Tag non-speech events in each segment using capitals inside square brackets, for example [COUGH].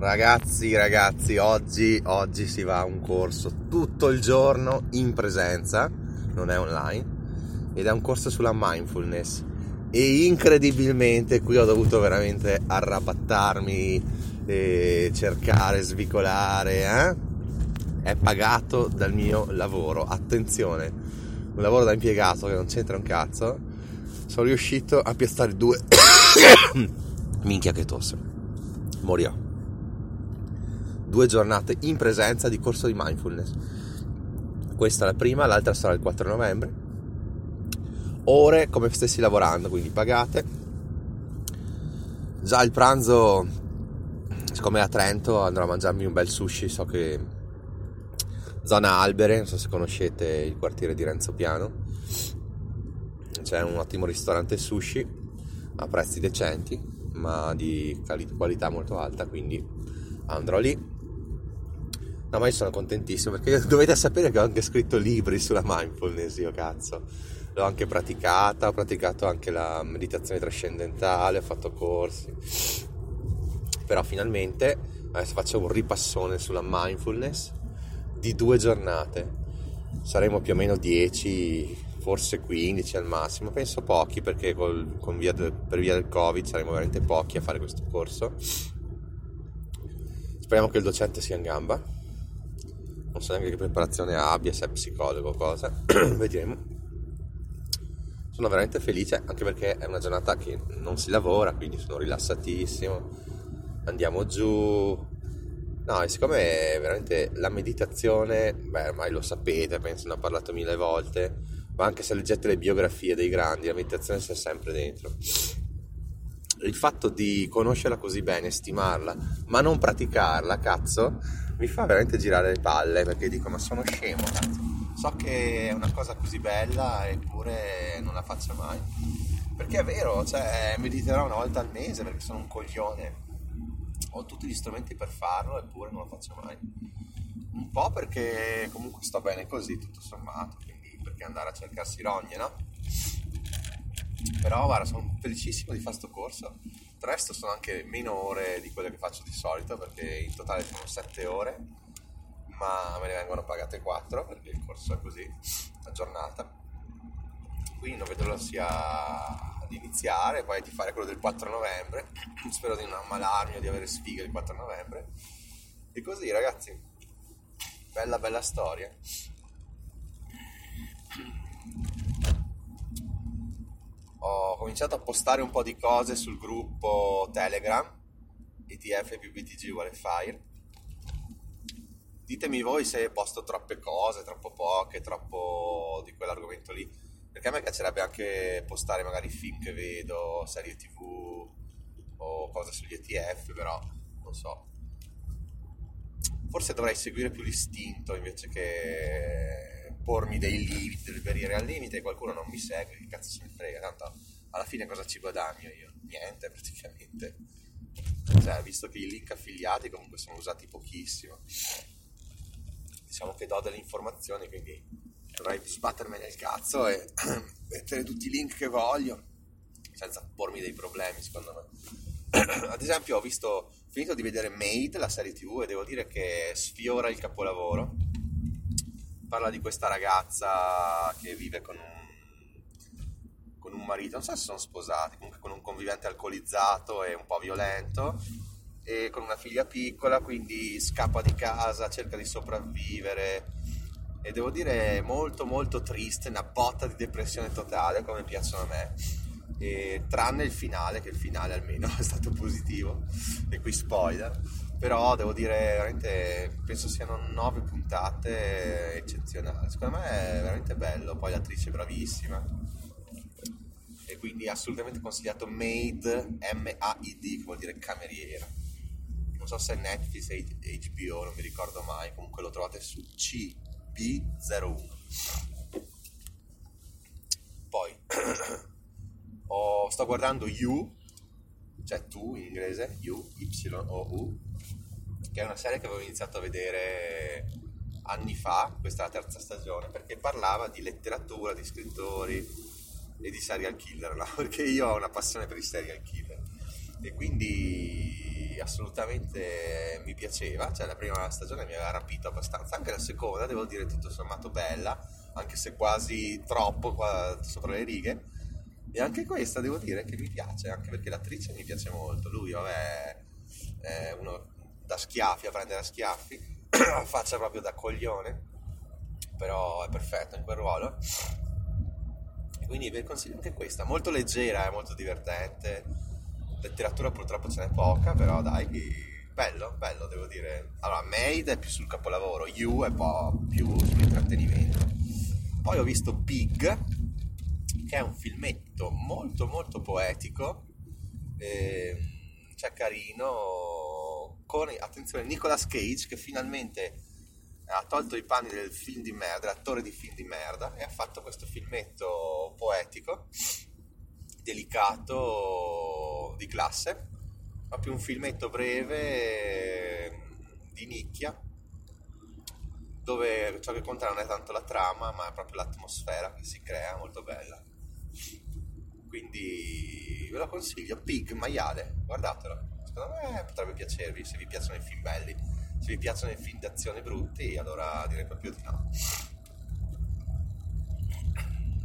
Ragazzi, ragazzi, oggi, oggi si va a un corso tutto il giorno in presenza, non è online, ed è un corso sulla mindfulness. E incredibilmente qui ho dovuto veramente arrabattarmi cercare, svicolare, eh? È pagato dal mio lavoro. Attenzione, un lavoro da impiegato che non c'entra un cazzo. Sono riuscito a piazzare due. [COUGHS] [COUGHS] Minchia che tosse. Morirò due giornate in presenza di corso di mindfulness. Questa è la prima, l'altra sarà il 4 novembre. Ore come stessi lavorando, quindi pagate. Già il pranzo, siccome è a Trento, andrò a mangiarmi un bel sushi. So che zona Albere, non so se conoscete il quartiere di Renzo Piano. C'è un ottimo ristorante sushi a prezzi decenti, ma di qualità molto alta, quindi andrò lì No, ma io sono contentissimo perché [LAUGHS] dovete sapere che ho anche scritto libri sulla mindfulness, io cazzo. L'ho anche praticata, ho praticato anche la meditazione trascendentale, ho fatto corsi. Però finalmente adesso faccio un ripassone sulla mindfulness di due giornate. Saremo più o meno 10, forse 15 al massimo, penso pochi perché col, via del, per via del Covid saremo veramente pochi a fare questo corso. Speriamo che il docente sia in gamba non so neanche che preparazione abbia, se è psicologo o cosa, [CLEARS THROAT] vedremo. Sono veramente felice anche perché è una giornata che non si lavora, quindi sono rilassatissimo. Andiamo giù. No, e siccome veramente la meditazione, beh, ormai lo sapete, penso ne ho parlato mille volte, ma anche se leggete le biografie dei grandi, la meditazione sta sempre dentro. Il fatto di conoscerla così bene, stimarla, ma non praticarla, cazzo, mi fa veramente girare le palle perché dico ma sono scemo cazzo. so che è una cosa così bella eppure non la faccio mai perché è vero cioè mediterò una volta al mese perché sono un coglione ho tutti gli strumenti per farlo eppure non lo faccio mai un po' perché comunque sto bene così tutto sommato quindi perché andare a cercarsi rogne no? però guarda sono felicissimo di fare questo corso il resto sono anche meno ore di quelle che faccio di solito perché in totale sono 7 ore, ma me ne vengono pagate 4 perché il corso è così, a giornata. Quindi non vedo l'ora sia ad iniziare, poi di fare quello del 4 novembre. [CLEARS THROAT] Spero di non ammalarmi o di avere sfighe il 4 novembre. E così ragazzi, bella bella storia. Ho cominciato a postare un po' di cose sul gruppo Telegram ETF più BTG vuole Fire ditemi voi se posto troppe cose, troppo poche, troppo di quell'argomento lì perché a me piacerebbe anche postare magari film che vedo, serie tv o cose sugli ETF però non so. Forse dovrei seguire più l'istinto invece che pormi dei limiti, delle barriere al limite, qualcuno non mi segue, che cazzo se ne frega, tanto alla fine cosa ci guadagno io? Niente praticamente. Cioè, visto che i link affiliati comunque sono usati pochissimo, diciamo che do delle informazioni, quindi dovrei sbattermi nel cazzo e [CLEARS THROAT] mettere tutti i link che voglio, senza pormi dei problemi secondo me. [CLEARS THROAT] Ad esempio ho visto, finito di vedere Made, la serie tv, e devo dire che sfiora il capolavoro parla di questa ragazza che vive con un, con un marito, non so se sono sposati, comunque con un convivente alcolizzato e un po' violento e con una figlia piccola, quindi scappa di casa, cerca di sopravvivere e devo dire molto molto triste, una botta di depressione totale come piacciono a me. E, tranne il finale, che il finale almeno [LAUGHS] è stato positivo, e qui spoiler però devo dire veramente penso siano nove puntate eccezionali. Secondo me è veramente bello poi l'attrice è bravissima. E quindi assolutamente consigliato Maid M-A-I-D che vuol dire cameriera. Non so se è Netflix e HBO, non mi ricordo mai, comunque lo trovate su CB01. Poi [CLEARS THROAT] oh, sto guardando You, cioè tu in inglese, You, Y-O-U, che è una serie che avevo iniziato a vedere anni fa, questa è la terza stagione, perché parlava di letteratura, di scrittori e di serial killer, [LAUGHS] no? perché io ho una passione per i serial killer e quindi assolutamente mi piaceva, cioè la prima stagione mi aveva rapito abbastanza, anche la seconda devo dire tutto sommato bella, anche se quasi troppo qua sopra le righe, e anche questa devo dire che mi piace, anche perché l'attrice mi piace molto, lui vabbè è uno da schiaffi, a prendere a schiaffi, [CLEARS THROAT] faccia proprio da coglione, però è perfetto in quel ruolo. Quindi vi consiglio anche questa, molto leggera, è molto divertente. Letteratura purtroppo ce n'è poca, però dai, bello, bello devo dire. Allora, Made è più sul capolavoro, You è un po' più sull'intrattenimento. Poi ho visto Big, che è un filmetto molto molto poetico, eh, cioè carino, con, attenzione, Nicolas Cage che finalmente ha tolto i panni del film di merda, l'attore di film di merda, e ha fatto questo filmetto poetico, delicato, di classe, proprio un filmetto breve, di nicchia, dove ciò che conta non è tanto la trama, ma è proprio l'atmosfera che si crea, molto bella. Quindi ve lo consiglio, Pig, maiale, guardatelo secondo me potrebbe piacervi se vi piacciono i film belli. Se vi piacciono i film d'azione brutti, allora direi proprio di no.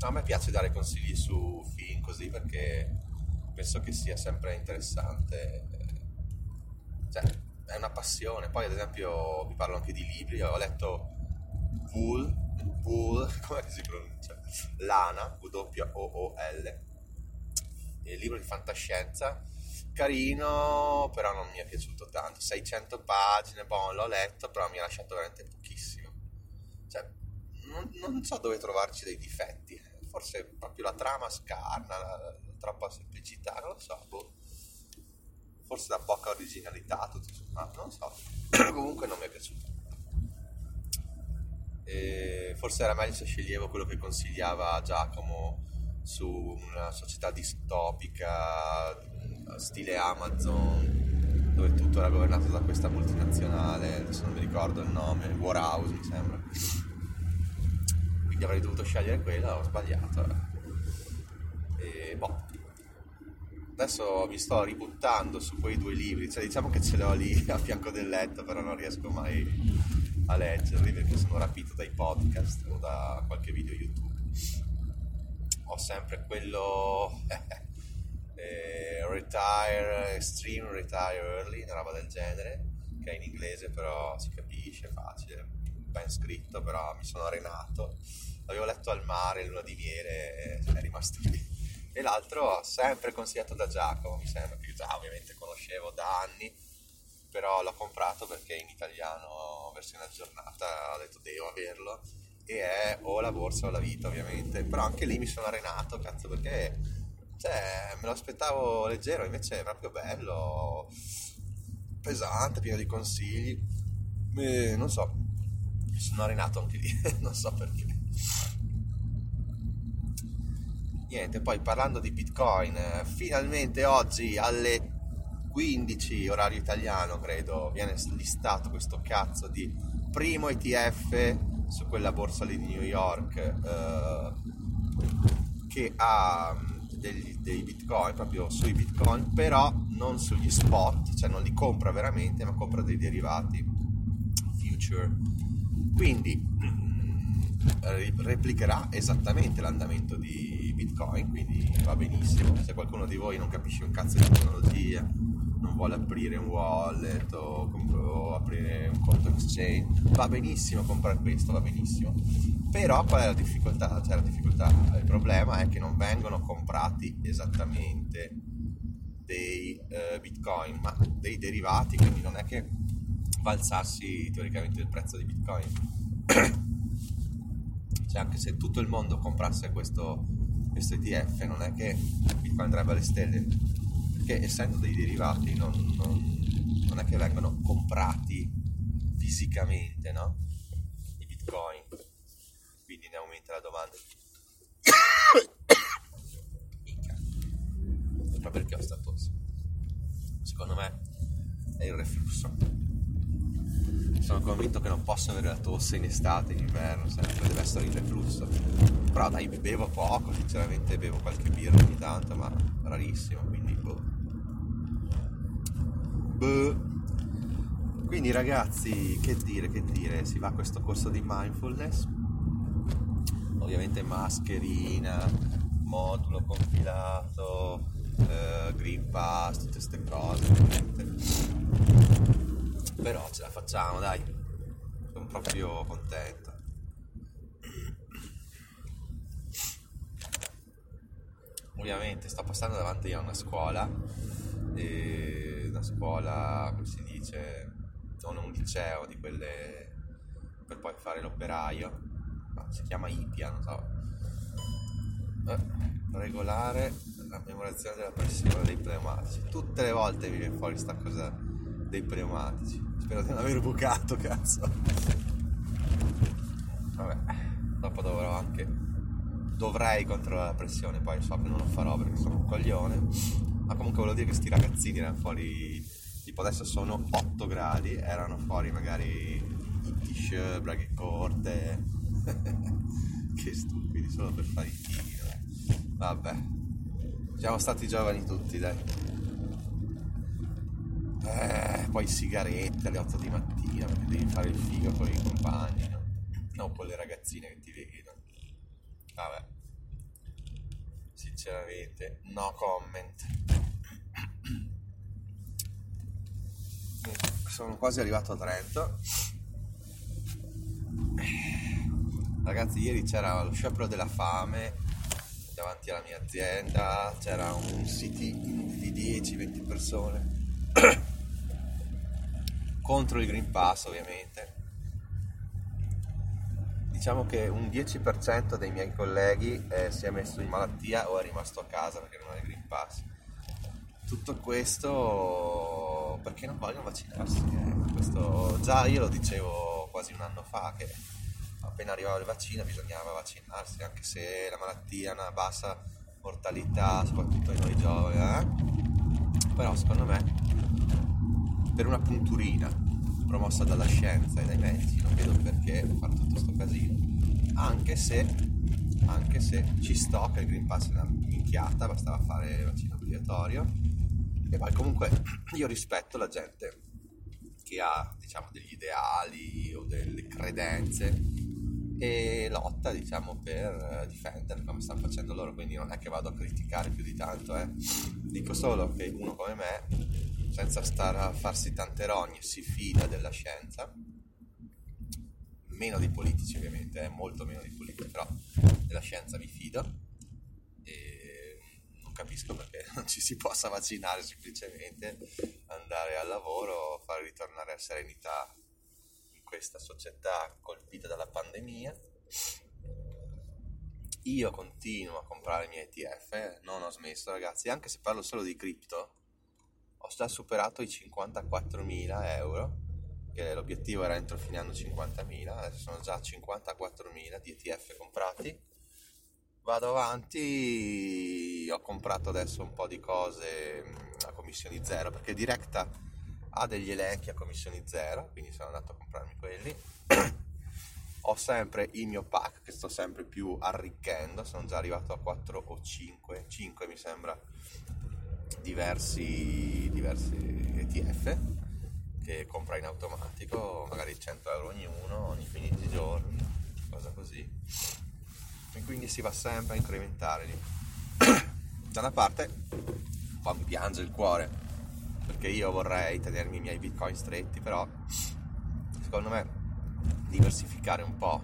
A me piace dare consigli su film così perché penso che sia sempre interessante. Cioè, è una passione. Poi, ad esempio, vi parlo anche di libri. Ho letto Wool, Wool, [LAUGHS] come si pronuncia? Lana, W-O-O-L. Libro di fantascienza carino, però non mi è piaciuto tanto. 600 pagine, boh, l'ho letto, però mi ha lasciato veramente pochissimo. Cioè, non, non so dove trovarci dei difetti. Forse proprio la trama scarna, la, la troppa semplicità, non lo so, boh. Forse la poca originalità, tutto sommato, non so. [CLEARS THROAT] Comunque non mi è piaciuto. E forse era meglio se sceglievo quello che consigliava Giacomo su una società distopica stile Amazon, dove tutto era governato da questa multinazionale, adesso non mi ricordo il nome, Warhouse mi sembra. Quindi avrei dovuto scegliere quella, ho sbagliato. Eh. E boh. Adesso mi sto ributtando su quei due libri, cioè diciamo che ce li ho lì [LAUGHS] a fianco del letto, però non riesco mai a leggerli perché sono rapito dai podcast o da qualche video YouTube. Ho sempre quello [LAUGHS] eh, Retire Extreme, Retire Early, una roba del genere, che è in inglese però si capisce, facile, ben scritto, però mi sono arenato. L'avevo letto al mare, luna di miele, è rimasto lì. E l'altro sempre consigliato da Giacomo, mi sembra, che già ovviamente conoscevo da anni, però l'ho comprato perché in italiano, versione aggiornata, ho detto devo averlo, e è o la borsa o la vita ovviamente, però anche lì mi sono arenato, cazzo, perché cioè, me lo aspettavo leggero, invece è proprio bello, pesante, pieno di consigli. E, non so, mi sono arenato anche lì, [LAUGHS] non so perché. Niente, poi parlando di Bitcoin, finalmente oggi alle 15 orario italiano, credo, viene listato questo cazzo di primo ETF su quella borsa lì di New York eh, che ha degli, dei bitcoin, proprio sui bitcoin, però non sugli spot, cioè non li compra veramente, ma compra dei derivati future. Quindi mm, replicherà esattamente l'andamento di bitcoin, quindi va benissimo. Se qualcuno di voi non capisce un cazzo di tecnologia, vuole aprire un wallet o, o aprire un conto exchange, va benissimo comprare questo, va benissimo però qual è la difficoltà? Cioè la difficoltà, il problema è che non vengono comprati esattamente dei uh, bitcoin, ma dei derivati, quindi non è che va teoricamente il prezzo di bitcoin. [CLEARS THROAT] cioè anche se tutto il mondo comprasse questo, questo ETF, non è che bitcoin andrebbe alle stelle, perché essendo dei derivati non, non, non è che vengono comprati fisicamente, no? I bitcoin, quindi ne aumenta la domanda. Ma perché ho sta tosse? Secondo me è il reflusso. Sono convinto che non posso avere la tosse in estate, in inverno, sempre deve essere il reflusso. Però dai, bevo poco, sinceramente bevo qualche birra ogni tanto, ma rarissimo, quindi boh. Boh. Quindi ragazzi, che dire, che dire, si va a questo corso di mindfulness, ovviamente mascherina, modulo compilato, eh, Green Pass, tutte queste cose, ovviamente. Però ce la facciamo, dai, sono proprio contento. Ovviamente sto passando davanti a una scuola, una scuola, come si dice, non un liceo di quelle per poi fare l'operaio, no, si chiama IPIA, non so. Eh, regolare la memorizzazione della pressione dei pneumatici. Tutte le volte mi viene fuori sta cosa dei pneumatici. Spero di non aver bucato, [LAUGHS] cazzo. Vabbè, dopo dovrò anche... Dovrei controllare la pressione, poi so che non lo farò perché sono un coglione. Ma comunque volevo dire che sti ragazzini erano fuori... Tipo adesso sono 8 gradi, erano fuori magari in t-shirt, braghe corte. che stupidi, solo per fare i tiri. Vabbè, siamo stati giovani tutti, dai. Eh, poi sigarette alle 8 di mattina perché devi fare il figo con i compagni, no? Non con le ragazzine che ti vedono. Vabbè. Sinceramente, no comment. Sono quasi arrivato a Trento. Ragazzi, ieri c'era lo sciopero della fame davanti alla mia azienda, c'era un sit-in di 10-20 persone [COUGHS] contro il Green Pass ovviamente. Diciamo che un 10% dei miei colleghi eh, si è messo in malattia o è rimasto a casa perché non ha il Green Pass. Tutto questo perché non vogliono vaccinarsi. Eh. Questo, già io lo dicevo quasi un anno fa che appena arrivava il vaccino bisognava vaccinarsi, anche se la malattia ha una bassa mortalità, soprattutto in noi giovani. Eh? Però secondo me per una punturina promossa dalla scienza e dai medici, non vedo perché fare tutto questo casino. Anche se, anche se ci sto che il Green Pass è una minchiata, bastava fare il vaccino obbligatorio. E poi comunque [CLEARS THROAT] io rispetto la gente che ha diciamo degli ideali o delle credenze e lotta diciamo per difendere come stanno facendo loro. Quindi non è che vado a criticare più di tanto eh. dico solo che uno come me senza stare a farsi tante rogne, si fida della scienza, meno dei politici ovviamente, eh, molto meno dei politici, però della scienza mi fido capisco perché [LAUGHS] non ci si possa vaccinare semplicemente, andare al lavoro, fare ritornare a serenità in questa società colpita dalla pandemia. Io continuo a comprare i miei ETF, non ho smesso ragazzi, anche se parlo solo di cripto, ho già superato i 54.000 euro, che l'obiettivo era entro fine anno 50.000, adesso sono già 54.000 di ETF comprati. Vado avanti, ho comprato adesso un po' di cose a commissioni zero, perché Directa ha degli elenchi a commissioni zero, quindi sono andato a comprarmi quelli. [COUGHS] ho sempre il mio pack che sto sempre più arricchendo, sono già arrivato a 4 o 5, 5 mi sembra diversi, diversi ETF che compra in automatico, magari 100 euro ognuno, ogni 15 giorni, cosa così. E quindi si va sempre a incrementare lì. [CLEARS THROAT] Da una parte po' mi piange il cuore, perché io vorrei tenermi i miei bitcoin stretti, però secondo me diversificare un po'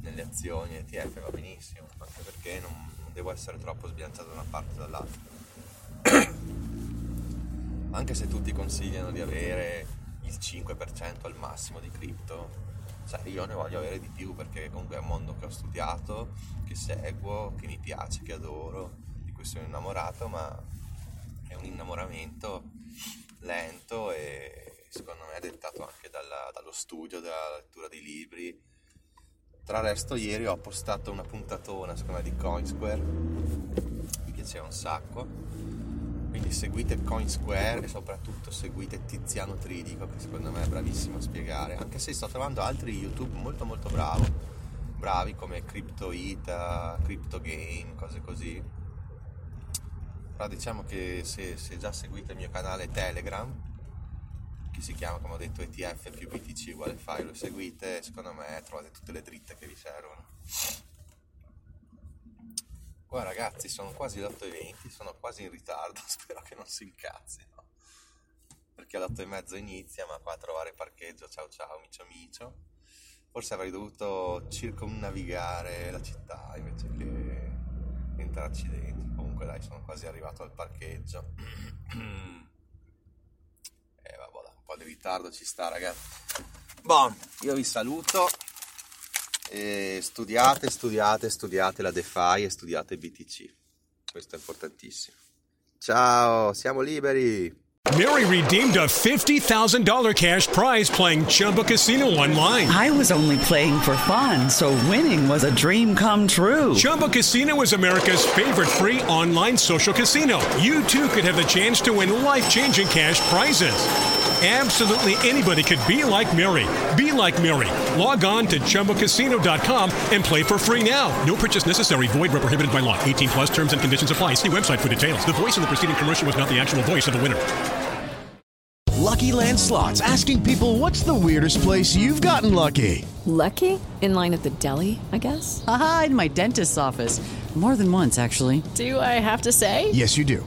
nelle azioni ETF va benissimo, anche perché non, non devo essere troppo sbilanciato da una parte o dall'altra [CLEARS THROAT] anche se tutti consigliano di avere il 5% al massimo di cripto, cioè io ne voglio avere di più perché comunque è un mondo che ho studiato, che seguo, che mi piace, che adoro, di cui sono innamorato, ma è un innamoramento lento e secondo me è dettato anche dalla- dallo studio, dalla lettura di libri. Tra l'altro ieri ho postato una puntatona secondo me di Coinsquare, mi piaceva un sacco, quindi seguite Coinsquare e soprattutto seguite Tiziano Tridico che secondo me è bravissimo a spiegare, anche se sto trovando altri YouTube molto molto bravo, bravi come CryptoIta, CryptoGame, cose così. Però diciamo che se, se già seguite il mio canale Telegram, che si chiama come ho detto ETF più BTC uguale file, lo seguite, secondo me trovate tutte le dritte che vi servono. Qua ragazzi sono quasi le 8.20, sono quasi in ritardo, [LAUGHS] spero che non si incazzino. Perché alle 8.30 inizia, ma qua a trovare parcheggio, ciao ciao, micio micio. Forse avrei dovuto circumnavigare la città invece che entrarci dentro. Comunque dai, sono quasi arrivato al parcheggio. E [CLEARS THROAT] vabbè, dai, un po' di ritardo ci sta ragazzi. Bon, io vi saluto. E studiate, studiate, studiate la DeFi e studiate BTC. Questo è importantissimo. Ciao, siamo liberi! Mary redeemed a $50,000 cash prize playing Chumba Casino online. I was only playing for fun, so winning was a dream come true. Chumba Casino is America's favorite free online social casino. You too could have the chance to win life changing cash prizes. Absolutely anybody could be like Mary. Be like Mary. Log on to chumbacasino.com and play for free now. No purchase necessary. Void where prohibited by law. 18 plus terms and conditions apply. See website for details. The voice in the preceding commercial was not the actual voice of the winner. Lucky Land Slots asking people what's the weirdest place you've gotten lucky? Lucky? In line at the deli, I guess? Aha, in my dentist's office. More than once, actually. Do I have to say? Yes, you do.